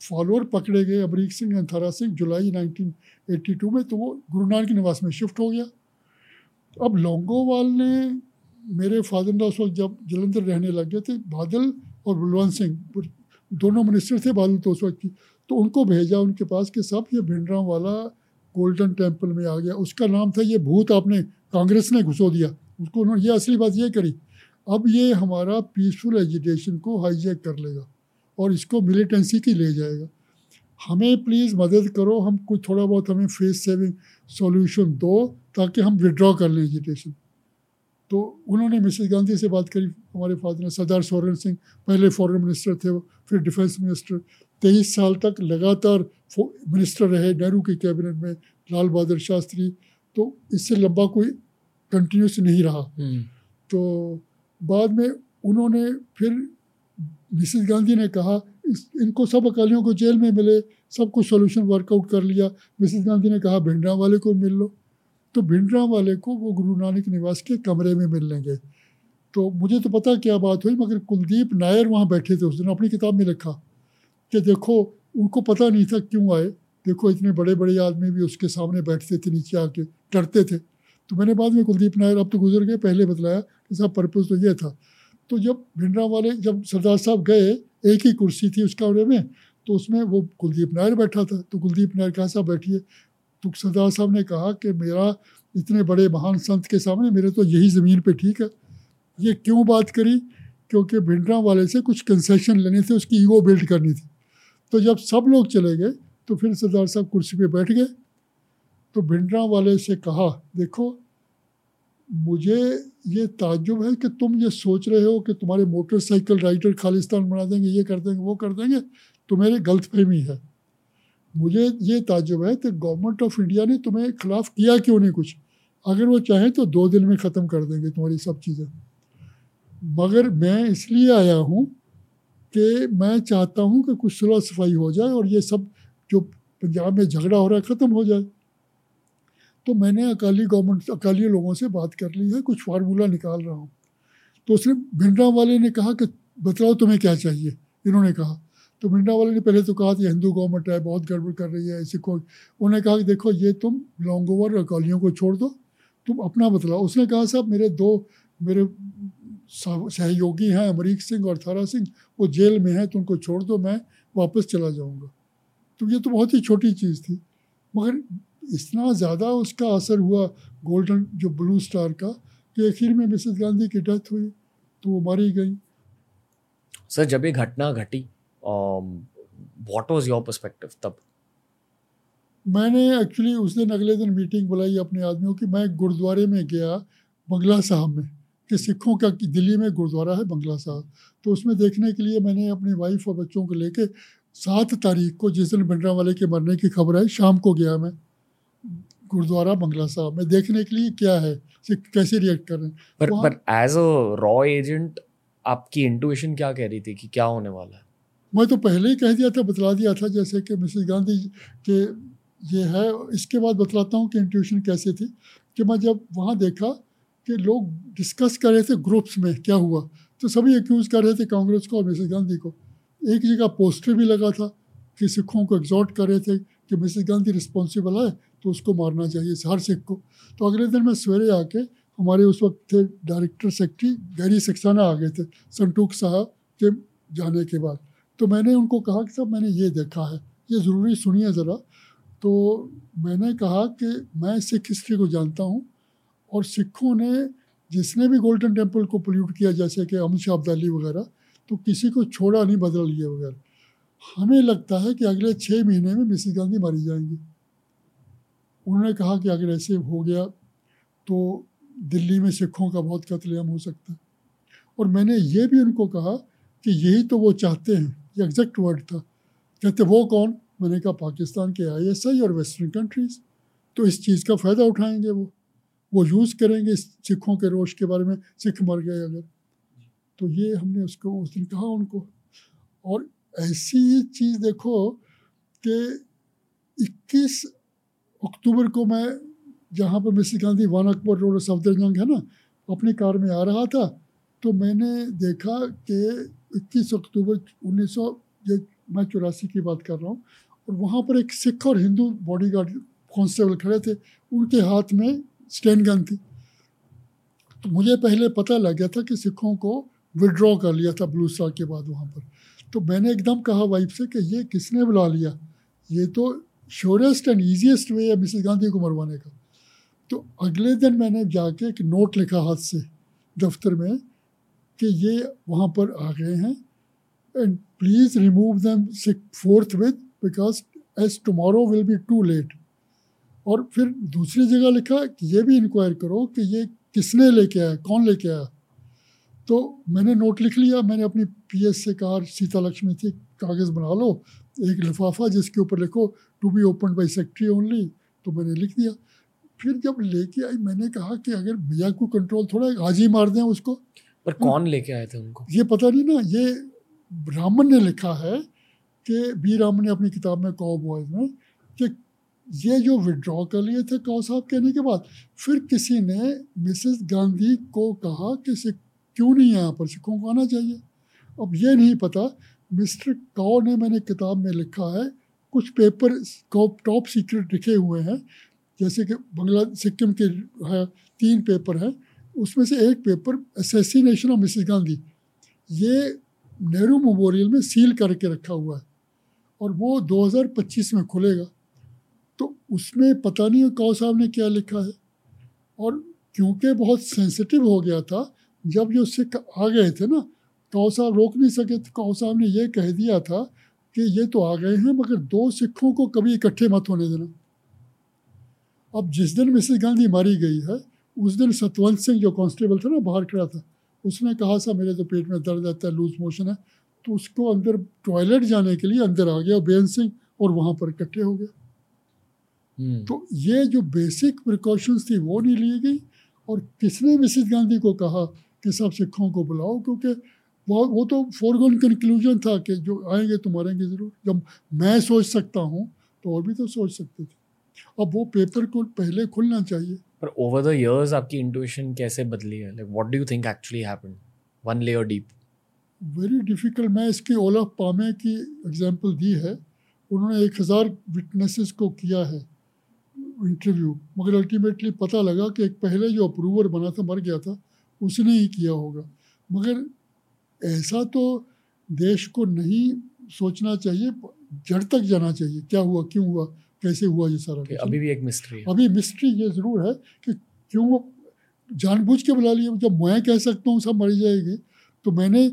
फॉलोअर पकड़े गए अमरीक सिंह अंथारा सिंह जुलाई 1982 में तो वो गुरु नानक निवास में शिफ्ट हो गया। अब लोंगोवाल ने मेरे फादर इन उस वक्त जब जलंधर रहने लग गए थे, बादल और बलवंत सिंह दोनों मिनिस्टर थे बादल तो उस वक्त की तो उनको भेजा उनके पास कि सब ये भिंडरा वाला गोल्डन टेंपल में आ गया। उसका नाम था ये भूत, आपने कांग्रेस ने घुसो दिया। उसको उन्होंने ये असली बात ये करी, अब ये हमारा पीसफुल एजुटेशन को हाईजेक कर लेगा। और इसको मिलिटेंसी की ले जाएगा। हमें प्लीज़ मदद करो हम कुछ थोड़ा बहुत हमें फेस सेविंग सॉल्यूशन दो ताकि हम विड्रॉ कर लें एजुटेशन तो उन्होंने मिसेस गांधी से बात करी हमारे फादर ने सरदार सोरेन सिंह पहले फॉरेन मिनिस्टर थे वो फिर डिफेंस मिनिस्टर तेईस साल तक लगातार मिनिस्टर रहे नेहरू की कैबिनेट में लाल बहादुर शास्त्री। तो इससे लंबा कोई कंटिन्यूस नहीं रहा। हम्म। तो बाद में उन्होंने फिर मिसेस गांधी ने कहा, इस, इनको सब अकालियों को जेल में मिले सब कुछ सोल्यूशन वर्कआउट कर लिया। मिसेस गांधी ने कहा, भिंडरा वाले को मिल लो। तो भिंडरा वाले को वो गुरु नानक निवास के कमरे में मिल लेंगे। तो मुझे तो पता क्या बात हुई, मगर कुलदीप नायर वहाँ बैठे थे उसने अपनी किताब में लिखा कि देखो, उनको पता नहीं था क्यों आए। देखो, इतने बड़े बड़े आदमी भी उसके सामने बैठते थे, नीचे आके डरते थे। तो मैंने बाद में कुलदीप नायर, अब तो गुजर गए, पहले बतलाया कि साहब पर्पज़ तो ये था। तो जब भिंडरा वाले जब सरदार साहब गए, एक ही कुर्सी थी उस कमरे में तो उसमें वो कुलदीप नायर बैठा था। तो कुलदीप नायर कहा साहब बैठिए? तो सरदार साहब ने कहा कि मेरा इतने बड़े महान संत के सामने मेरे तो यही ज़मीन पे ठीक है। ये क्यों बात करी? क्योंकि भिंडरा वाले से कुछ कंसेशन लेने थे, उसकी ईगो बिल्ड करनी थी। तो जब सब लोग चले गए तो फिर सरदार साहब कुर्सी पे बैठ गए। तो भिंडरा वाले से कहा, देखो मुझे ये ताजुब है कि तुम ये सोच रहे हो कि तुम्हारे मोटरसाइकिल राइडर खालिस्तान बना देंगे, ये कर देंगे, वो कर देंगे तो मेरी गलत फहमी है। मुझे ये ताजुब है कि गवर्नमेंट ऑफ़ इंडिया ने तुम्हें खिलाफ किया क्यों नहीं कुछ? अगर वो चाहें तो दो दिन में ख़त्म कर देंगे तुम्हारी सब चीज़ें। मगर मैं इसलिए आया हूँ कि मैं चाहता हूँ कि कुछ सुलह सफ़ाई हो जाए और ये सब जो पंजाब में झगड़ा हो रहा है, ख़त्म हो जाए। तो मैंने अकाली गवर्नमेंट अकाली लोगों से बात कर ली है, कुछ फार्मूला निकाल रहा हूँ। तो उसने, भिंडरा वाले ने कहा कि बतलाओ तुम्हें क्या चाहिए? इन्होंने कहा। तो भिंडरा वाले ने पहले तो कहा कि हिंदू गवर्नमेंट है, बहुत गड़बड़ कर रही है, ऐसे को उन्होंने कहा कि देखो, ये तुम लॉन्गोवर अकालियों को छोड़ दो, तुम अपना बतलाओ। उसने कहा, साहब, मेरे दो, मेरे सहयोगी हैं, अमरीक सिंह और थारा सिंह, वो जेल में हैं तो उनको छोड़ दो, मैं वापस चला जाऊँगा। तो ये तो बहुत ही छोटी चीज़ थी। मगर इतना ज़्यादा उसका असर हुआ गोल्डन जो ब्लू स्टार का कि आखिर में मिसेस गांधी की डेथ हुई तो वो मारी गई। सर जब ये घटना घटी व्हाट वाज योर पर्सपेक्टिव तब? मैंने एक्चुअली उस दिन अगले दिन मीटिंग बुलाई अपने आदमियों की। मैं गुरुद्वारे में गया बंगला साहब में कि सिखों का दिल्ली में गुरुद्वारा है बंगला साहब। तो उसमें देखने के लिए मैंने अपनी वाइफ और बच्चों को लेके सात तारीख को जिस दिन भिंडरा वाले के मरने की खबर आई शाम को गया मैं। गुरुद्वारा बंगला साहब में देखने के लिए क्या है? कैसे रिएक्ट कर रहे हैं? पर पर एज अ रॉ एजेंट आपकी इंटुइशन क्या कह रही थी कि क्या होने वाला है? मैं तो पहले ही कह दिया था बतला दिया था जैसे कि मिसेस गांधी के ये है इसके बाद बतलाता हूँ कि इंट्यूशन कैसे थी कि मैं जब वहाँ देखा कि लोग डिस्कस कर रहे थे ग्रुप्स में क्या हुआ तो सभी एक्यूज़ कर रहे थे कांग्रेस को और मिसेस गांधी को। एक जगह पोस्टर भी लगा था कि सिखों को एग्जॉर्ट कर रहे थे कि मिसेस गांधी रिस्पॉन्सिबल है तो उसको मारना चाहिए हर सिख को। तो अगले दिन मैं सवेरे आके हमारे उस वक्त थे डायरेक्टर सेक्रेटरी गैरी सक्साना आ गए थे संटूक साहब के जाने के बाद। तो मैंने उनको कहा कि साहब, मैंने ये देखा है, ये ज़रूरी सुनिए ज़रा। तो मैंने कहा कि मैं सिख हिस्ट्री को जानता हूँ और सिखों ने जिसने भी गोल्डन टेंपल को पोल्यूट किया, जैसे कि अमन शाह अब्दाली वगैरह तो किसी को छोड़ा नहीं, बदल लिया वगैरह हमें लगता है कि अगले छः महीने में मिसिस गांधी मारी जाएँगी। उन्होंने कहा कि अगर ऐसे हो गया तो दिल्ली में सिखों का बहुत कत्लेआम हो सकता है। और मैंने ये भी उनको कहा कि यही तो वो चाहते हैं, ये एग्जैक्ट वर्ड था। कहते, वो कौन? मैंने कहा, पाकिस्तान के आईएसआई और वेस्टर्न कंट्रीज़ तो इस चीज़ का फ़ायदा उठाएँगे वो। वो यूज़ करेंगे सिखों के रोश के बारे में, सिख मर गए अगर। तो ये हमने उसको, उस दिन कहा उनको। और ऐसी चीज़ देखो कि 21 अक्टूबर को मैं जहाँ पर Mrs Gandhi one Akbar road Safdarjung है ना, अपनी कार में आ रहा था तो मैंने देखा कि 21 अक्टूबर उन्नीस सौ मैं चौरासी की बात कर रहा हूँ, और वहाँ पर एक सिख और हिंदू बॉडीगार्ड कांस्टेबल खड़े थे, उनके हाथ में स्टैंड गन थी। तो मुझे पहले पता लग गया था कि सिखों को विड्रॉ कर लिया था ब्लू स्टार के बाद वहाँ पर। तो मैंने एकदम कहा वाइफ से कि ये किसने बुला लिया? ये तो श्योरेस्ट एंड ईजिएस्ट वे है मिसेस गांधी को मरवाने का। तो अगले दिन मैंने जाके एक नोट लिखा हाथ से, दफ्तर में, कि ये वहाँ पर आ गए हैं and please remove them forthwith because as tomorrow will be too late और फिर दूसरी जगह लिखा कि ये भी इंक्वायर करो कि ये किसने लेके आया, कौन लेके आया। तो मैंने नोट लिख लिया, मैंने अपनी पी एस से कहा सीता लक्ष्मी थी कागज़ बना लो, एक लिफाफा जिसके ऊपर लिखो to be open by secretary only तो मैंने लिख दिया। फिर जब लेके आई मैंने कहा कि अगर भैया को कंट्रोल थोड़ा आज ही मार दें उसको। पर कौन लेके आए थे उनको? ये पता नहीं ना ये रामन ने लिखा है कि बी रामन ने अपनी किताब में कौ बॉयज़ में कि ये जो विड्रॉ कर लिए थे कौ साहब कहने के बाद फिर किसी ने मिसेस गांधी को कहा कि सिख क्यों नहीं यहाँ पर सिखों को आना चाहिए। अब ये नहीं पता मिस्टर कौ ने मैंने किताब में लिखा है कुछ पेपर टॉप सीक्रेट लिखे हुए हैं। जैसे कि बंगला, सिक्किम के है, तीन पेपर हैं। उसमें से एक paper assassination of Mrs Gandhi ये नेहरू मेमोरियल में सील करके रखा हुआ है। और वो 2025 में खुलेगा। तो उसमें पता नहीं कौ साहब ने क्या लिखा है। और क्योंकि बहुत सेंसिटिव हो गया था, जब जो सिख आ गए थे ना कौ साहब रोक नहीं सके तो कौ साहब ने यह कह दिया था कि ये तो आ गए हैं मगर दो सिखों को कभी इकट्ठे मत होने देना। अब जिस दिन मिसेस गांधी मारी गई है उस दिन सतवंत सिंह जो कांस्टेबल था ना बाहर खड़ा था उसने कहा सा मेरे तो पेट में दर्द रहता है लूज मोशन है। तो उसको अंदर टॉयलेट जाने के लिए अंदर आ गया बेन सिंह और वहाँ पर इकट्ठे हो गए हम्म। तो ये जो बेसिक प्रिकॉशंस थी वो नहीं ली गई। और किसने मिसिस गांधी को कहा कि सब सिखों को बुलाओ? क्योंकि वो वो तो फोरगोन कंक्लूजन था कि जो आएँगे तो मरेंगे ज़रूर। जब मैं सोच सकता हूँ तो और भी तो सोच सकते थे। अब वो पेपर को पहले खुलना चाहिए। पर ओवर द इयर्स आपकी इंट्यूशन कैसे बदली है? Like what do you think actually happened one layer deep very difficult मैं इसकी ओला पामे की एग्जांपल दी है। उन्होंने एक हज़ार विटनेसेस को किया है इंटरव्यू मगर अल्टीमेटली पता लगा कि एक पहले जो अप्रूवर बना था मर गया था उसने ही किया होगा। मगर ऐसा तो देश को नहीं सोचना चाहिए जड़ तक जाना चाहिए। क्या हुआ क्यों हुआ कैसे हुआ ये सारा अभी भी एक मिस्ट्री है। अभी मिस्ट्री ये ज़रूर है कि क्यों वो जानबूझ के बुला लिया। जब मैं कह सकता हूँ सब मर जाएगी। तो मैंने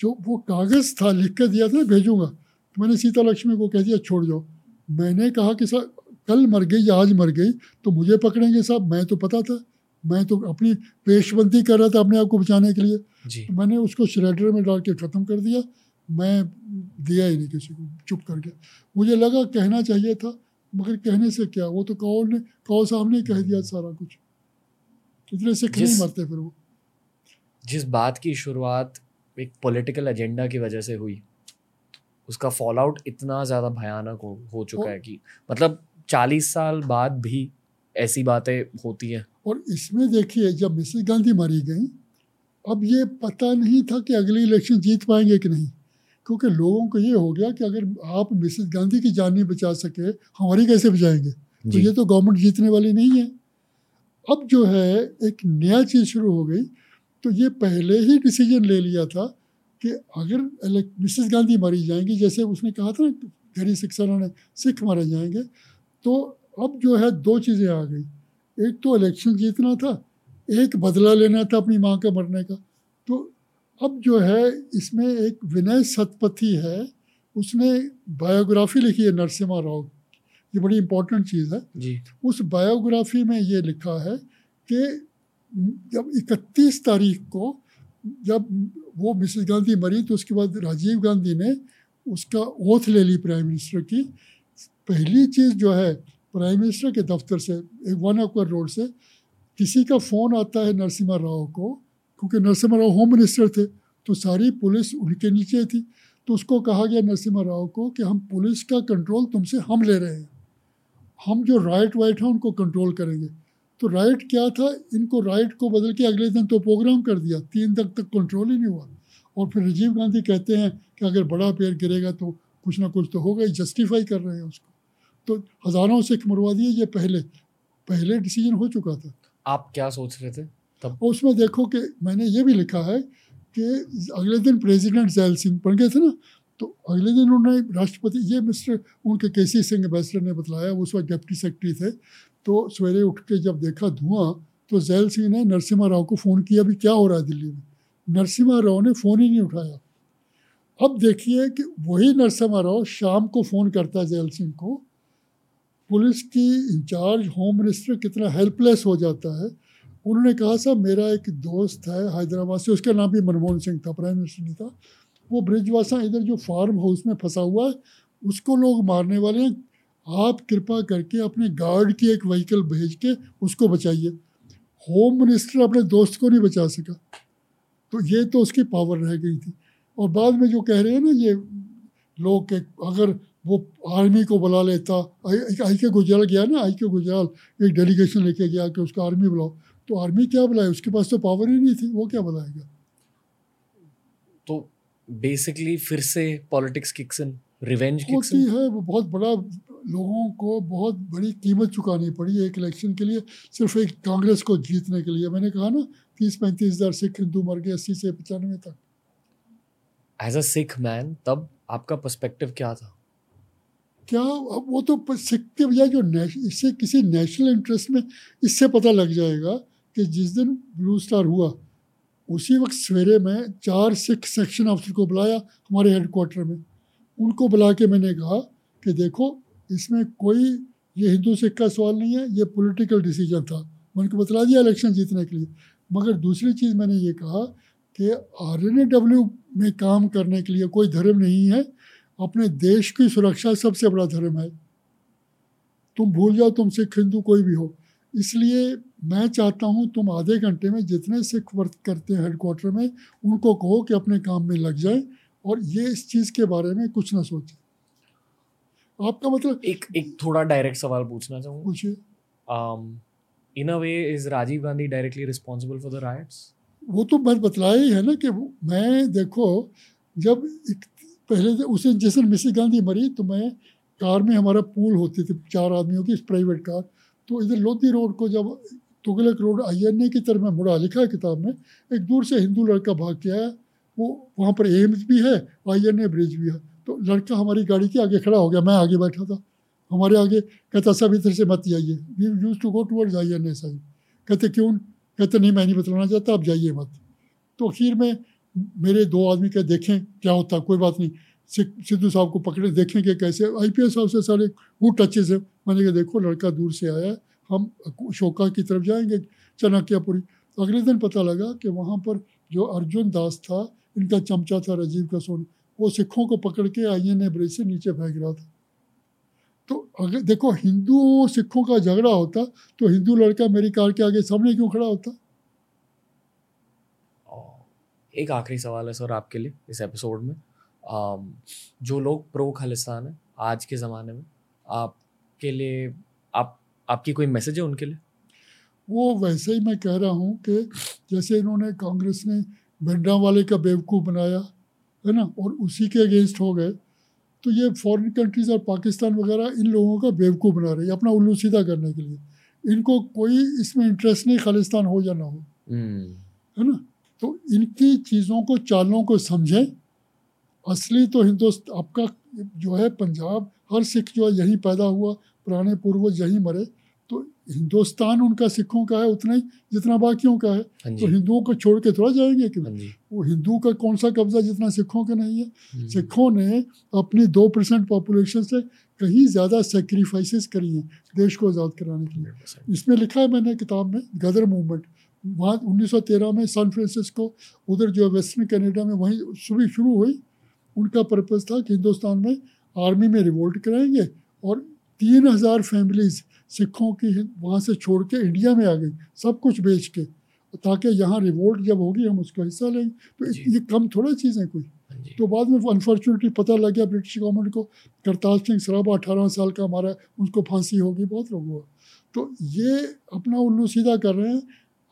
जो वो कागज़ था लिख कर दिया था भेजूँगा। तो मैंने सीता लक्ष्मी को कह दिया छोड़ जाओ। मैंने कहा कि सर कल मर गई या आज मर गई तो मुझे पकड़ेंगे साहब मैं तो पता था। मैं तो अपनी पेशबंदी कर रहा था अपने आप को बचाने के लिए। तो मैंने उसको श्रेडर में डाल के ख़त्म कर दिया। मैं दिया ही नहीं किसी को चुप कर गया। मुझे लगा कहना चाहिए था मगर कहने से क्या? वो तो कौल ने कौल साहब ने कह दिया सारा कुछ? इतने सिख नहीं मरते फिर वो। जिस बात की शुरुआत एक पॉलिटिकल एजेंडा की वजह से हुई उसका फॉल आउट इतना ज़्यादा भयानक हो, हो चुका और- है कि मतलब चालीस साल बाद भी ऐसी बातें होती हैं। और इसमें देखिए जब मिसेस गांधी मारी गई अब ये पता नहीं था कि अगले इलेक्शन जीत पाएँगे कि नहीं। क्योंकि लोगों को ये हो गया कि अगर आप मिसेस गांधी की जान नहीं बचा सके हमारी कैसे बचाएँगे? तो ये तो गवर्नमेंट जीतने वाली नहीं है। अब जो है एक नया चीज़ शुरू हो गई। तो ये पहले ही डिसीज़न ले लिया था कि अगर मिसेस गांधी मारी जाएँगी जैसे उसने कहा था ना गरी ने सिख मारे जाएँगे तो अब जो है दो चीज़ें आ गई। एक तो इलेक्शन जीतना था एक बदला लेना था अपनी माँ के मरने का। तो अब जो है इसमें एक विनय सतपथी है उसने बायोग्राफी लिखी है नरसिम्हा राव ये बड़ी इंपॉर्टेंट चीज़ है। जी। उस बायोग्राफी में ये लिखा है कि जब 31 तारीख को जब वो मिसेस गांधी मरी तो उसके बाद राजीव गांधी ने उसका ओथ ले ली प्राइम मिनिस्टर की। पहली चीज़ जो है प्राइम मिनिस्टर के दफ्तर से, एक वन अक्वर रोड से किसी का फ़ोन आता है नरसिम्हा राव को, क्योंकि नरसिम्हा राव होम मिनिस्टर थे तो सारी पुलिस उनके नीचे थी। तो उसको कहा गया नरसिम्हा राव को कि हम पुलिस का कंट्रोल तुमसे हम ले रहे हैं। हम जो राइट वाइट है, उनको कंट्रोल करेंगे। तो राइट क्या था? इनको राइट को बदल के अगले दिन तो प्रोग्राम कर दिया। तीन तक तक कंट्रोल ही नहीं हुआ। और फिर राजीव गांधी कहते हैं कि अगर बड़ा पेड़ गिरेगा तो कुछ ना कुछ तो होगा ही जस्टिफाई कर रहे हैं उसको। तो हज़ारों सिख मरवा दिए ये पहले पहले डिसीज़न हो चुका था। आप क्या सोच रहे थे तब? उसमें देखो कि मैंने ये भी लिखा है कि अगले दिन प्रेसिडेंट जैल सिंह बन गए थे ना तो अगले दिन उन्होंने राष्ट्रपति ये मिस्टर उनके के सी सिंह एम्बेसडर ने बतलाया वो उस वक्त डेप्टी सेक्रेटरी थे तो सवेरे उठ के जब देखा धुआँ तो जैल सिंह ने नरसिम्हा राव को फ़ोन किया भी क्या हो रहा है दिल्ली में? नरसिम्हा राव ने फ़ोन ही नहीं उठाया। अब देखिए कि वही नरसिम्हा राव शाम को फ़ोन करता है जैल सिंह को पुलिस की इंचार्ज होम मिनिस्टर कितना हेल्पलेस हो जाता है। उन्होंने कहा साहब मेरा एक दोस्त है हैदराबाद से, उसका नाम भी मनमोहन सिंह था प्राइम मिनिस्टर नहीं था। वो ब्रिजवासा इधर जो फार्म हाउस में फंसा हुआ है, उसको लोग मारने वाले हैं। आप कृपा करके अपने गार्ड की एक व्हीकल भेज के उसको बचाइए। होम मिनिस्टर अपने दोस्त को नहीं बचा सका। तो ये तो उसकी पावर रह गई थी। और बाद में जो कह रहे हैं ना, ये लोग के, अगर वो आर्मी को बुला लेता। आई के गुजराल गया ना आई के गुजराल एक डेलीगेशन लेके गया कि उसका आर्मी बुलाओ। तो आर्मी क्या बुलाए? उसके पास तो पावर ही नहीं थी वो क्या बुलाएगा? तो बेसिकली फिर से पॉलिटिक्स किक्स इन रिवेंज होती है वो बहुत बड़ा लोगों को बहुत बड़ी कीमत चुकानी पड़ी एक इलेक्शन के लिए सिर्फ़ एक कांग्रेस को जीतने के लिए। मैंने कहा ना तीस पैंतीस हज़ार सिख हिंदू मर गए अस्सी से पचानवे तक। एज अ सिख मैन तब आपका पर्सपेक्टिव क्या था? क्या अब वो तो सिख के बजाय जो इससे किसी नेशनल इंटरेस्ट में इससे पता लग जाएगा कि जिस दिन ब्लू स्टार हुआ, उसी वक्त सवेरे में चार सिख सेक्शन ऑफिसर को बुलाया हमारे हेडक्वार्टर में। उनको बुला के मैंने कहा कि देखो, इसमें कोई, ये हिंदू सिख का सवाल नहीं है, ये पॉलिटिकल डिसीज़न था। मैंने बतला दिया इलेक्शन जीतने के लिए। मगर दूसरी चीज़ मैंने ये कहा कि आर में काम करने के लिए कोई धर्म नहीं है अपने देश की सुरक्षा सबसे बड़ा धर्म है। तुम भूल जाओ तुम सिख हिंदू कोई भी हो। इसलिए मैं चाहता हूँ तुम आधे घंटे में जितने सिख वर्क करते हैं हेडक्वार्टर में उनको कहो कि अपने काम में लग जाए और ये इस चीज़ के बारे में कुछ ना सोचें। आपका मतलब एक एक थोड़ा डायरेक्ट सवाल पूछना चाहूँगा। पूछिए। In a way is Rajiv Gandhi directly responsible for the riots? वो तो मैं बतलाया ही है ना कि मैं देखो जब पहले से- उसे जिस दिन मिसी गांधी मरी तो मैं कार में हमारा पूल होती थी, चार आदमियों की प्राइवेट कार। तो इधर लोधी रोड को जब तुगलक रोड आईएनए की तरफ़ मैं मुड़ा, लिखा है किताब में, एक दूर से हिंदू लड़का भाग के आया, वो वहाँ पर एम्स भी है आईएनए ब्रिज भी है। तो लड़का हमारी गाड़ी के आगे खड़ा हो गया, मैं आगे बैठा था। हमारे आगे कहता, सब इधर से मत जाइए। We use to go towards I N S I कहते, क्यों? कहते, नहीं, मैं नहीं बतलाना चाहता, आप जाइए मत। तो आखिर में मेरे दो आदमी कह, देखें, क्या होता, कोई बात नहीं। सिद्धू साहब को पकड़े, देखें कि कैसे। आई पी से सारे वो टचे है मैंने कहा, देखो, लड़का दूर से आया हम शोका की तरफ़ जाएँगे, चनाक्यापुरी। अगले दिन पता लगा कि वहाँ पर जो अर्जुन दास था, इनका चमचा था राजीव का सोन, वो सिखों को पकड़ के आई एन ब्रिज से नीचे फेंक रहा था। तो अगर, देखो हिंदुओं सिखों का झगड़ा होता तो हिंदू लड़का मेरी कार के आगे सामने क्यों खड़ा होता? एक आखिरी सवाल है सर आपके लिए, इस एपिसोड में। जो लोग प्रो खालिस्तान है आज के ज़माने में आपके लिए आप आपकी कोई मैसेज है उनके लिए वो वैसे ही मैं कह रहा हूँ कि जैसे इन्होंने कांग्रेस ने भिंडरा वाले का बेवकूफ़ बनाया है ना और उसी के अगेंस्ट हो गए तो ये फॉरेन कंट्रीज़ और पाकिस्तान वगैरह इन लोगों का बेवकूफ़ बना रही है अपना उल्लू सीधा करने के लिए इनको कोई इसमें इंटरेस्ट नहीं खालिस्तान हो या ना हो हम्म। है ना तो इनकी चीज़ों को चालों को समझें असली तो हिंदुस्तान आपका जो है पंजाब हर सिख जो है यहीं पैदा हुआ पुराने पूर्वज यहीं मरे। तो हिंदुस्तान उनका सिखों का है उतना ही जितना बाकियों का है। हाँ तो हिंदुओं को छोड़ के थोड़ा जाएँगे कि हाँ वो हिंदू का कौन सा कब्जा जितना सिखों का नहीं है? हम्म। सिखों ने अपनी दो परसेंट पॉपुलेशन से कहीं ज़्यादा सेक्रीफाइसेस करी हैं देश को आज़ाद कराने के लिए। इसमें लिखा है मैंने किताब में गदर मूवमेंट। वहाँ 1913 में सैन फ्रांसिस्को उधर जो वेस्टर्न कनाडा में वहीं शुरू शुरू हुई उनका पर्पज़ था कि हिंदुस्तान में आर्मी में रिवोल्ट कराएँगे और तीन हज़ार फैमिलीज़ सिखों की वहाँ से छोड़ के इंडिया में आ गई सब कुछ बेच के। ताकि यहाँ रिवोल्ट जब होगी हम उसका हिस्सा लेंगे। तो ये कम थोड़ा चीज़ है कोई। हाँ तो बाद में अनफॉर्चुनेटली पता लग गया ब्रिटिश गवर्नमेंट को करतार सिंह सराबा अठारह साल का हमारा उसको फांसी होगी बहुत लोग हुआ। तो ये अपना उल्लू सीधा कर रहे हैं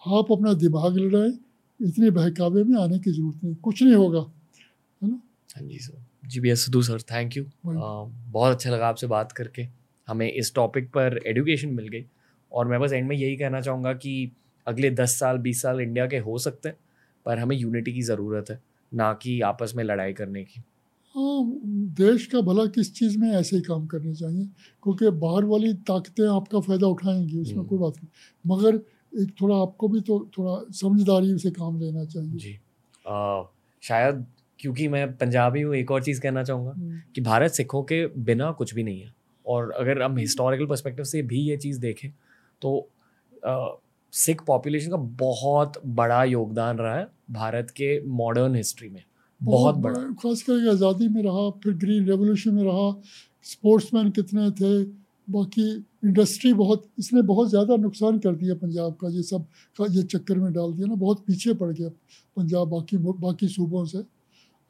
आप अपना दिमाग लड़ाएँ इतने बहकावे में आने की ज़रूरत नहीं कुछ नहीं होगा। है जी sir G S Sidhu sir thank you बहुत अच्छा लगा आपसे बात करके. हमें इस टॉपिक पर एडुकेशन मिल गई. और मैं बस एंड में यही कहना चाहूँगा कि अगले दस साल बीस साल इंडिया के हो सकते हैं पर हमें यूनिटी की ज़रूरत है ना कि आपस में लड़ाई करने की. हाँ देश का भला किस चीज़ में ऐसे ही काम करने चाहिए? क्योंकि बाहर वाली ताकतें आपका फ़ायदा उठाएँगी उसमें हम्म। कोई बात नहीं. मगर एक थोड़ा आपको भी तो थोड़ा समझदारी से काम लेना चाहिए। जी। आ, शायद क्योंकि मैं पंजाबी हूँ एक और चीज़ कहना चाहूँगा हम्म। कि भारत सिखों के बिना कुछ भी नहीं है। और अगर हम हिस्टोरिकल पर्सपेक्टिव से भी ये चीज़ देखें तो आ, सिख पॉपुलेशन का बहुत बड़ा योगदान रहा है भारत के मॉडर्न हिस्ट्री में। बहुत, बहुत बड़ा। खास करके आज़ादी में रहा फिर ग्रीन रेवोल्यूशन में रहा स्पोर्ट्समैन कितने थे बाकी इंडस्ट्री बहुत इसने बहुत ज़्यादा नुकसान कर दिया पंजाब का ये सब का ये चक्कर में डाल दिया ना बहुत पीछे पड़ गया पंजाब बाकी बाकी सूबों से।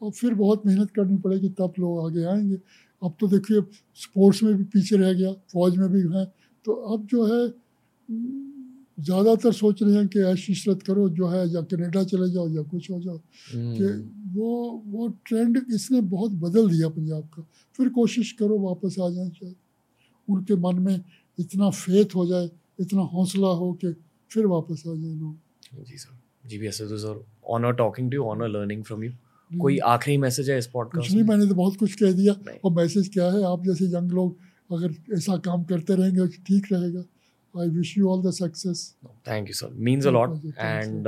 और फिर बहुत मेहनत करनी पड़ेगी तब लोग आगे आएँगे। अब तो देखिए स्पोर्ट्स में भी पीछे रह गया फौज में भी हैं। तो अब जो है ज़्यादातर सोच रहे हैं कि ऐश इशरत करो जो है या कनेडा चले जाओ या कुछ हो जाओ। कि हम्म। वो वो ट्रेंड इसने बहुत बदल दिया पंजाब का। फिर कोशिश करो वापस आ जाए शायद उनके मन में इतना फेथ हो जाए इतना हौसला हो कि फिर वापस आ जाए लोग। जी सर। जी भी तो honour talking to honour learning from you कोई आखिरी मैसेज है इस पॉडकास्ट नहीं मैंने तो बहुत कुछ कह दिया। और मैसेज क्या है? आप जैसे यंग लोग अगर ऐसा काम करते रहेंगे तो ठीक रहेगा। I wish you all the success thank you sir means a lot and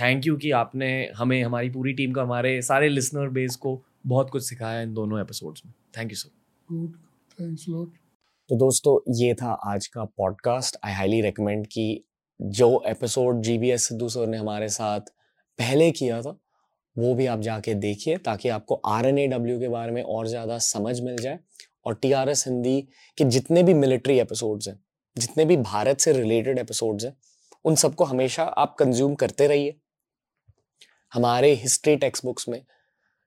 thank you कि आपने हमें हमारी पूरी टीम को हमारे सारे लिसनर बेस को बहुत कुछ सिखाया इन दोनों एपिसोड्स में। Thank you sir good thanks lot तो दोस्तों ये था आज का पॉडकास्ट आई हाईली रिकमेंड कि जो episode G B S Sidhu sir ने हमारे साथ पहले किया था वो भी आप जाके देखिए ताकि आपको आर एन ए डब्ल्यू के बारे में और ज़्यादा समझ मिल जाए और टी आर एस हिंदी के जितने भी मिलिट्री एपिसोड्स हैं, जितने भी भारत से रिलेटेड एपिसोड्स हैं, उन सबको हमेशा आप कंज्यूम करते रहिए। हमारे हिस्ट्री टेक्स्ट बुक्स में,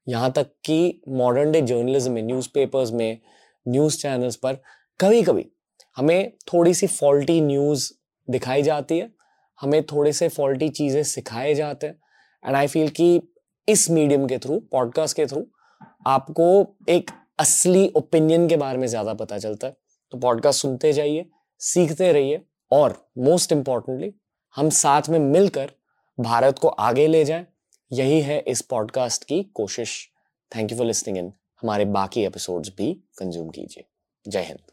यहाँ तक कि मॉडर्न डे जर्नलिज्म में न्यूज़पेपर्स में न्यूज़ चैनल्स पर कभी कभी हमें थोड़ी सी फॉल्टी न्यूज़ दिखाई जाती है, हमें थोड़े से फॉल्टी चीज़ें सिखाए जाते हैं एंड आई फील कि इस मीडियम के थ्रू पॉडकास्ट के थ्रू आपको एक असली ओपिनियन के बारे में ज़्यादा पता चलता है। तो पॉडकास्ट सुनते जाइए, सीखते रहिए और मोस्ट इंपॉर्टेंटली हम साथ में मिलकर भारत को आगे ले जाएँ। यही है इस पॉडकास्ट की कोशिश। थैंक यू फॉर लिसनिंग इन हमारे बाकी एपिसोड्स भी कंज्यूम कीजिए। जय हिंद।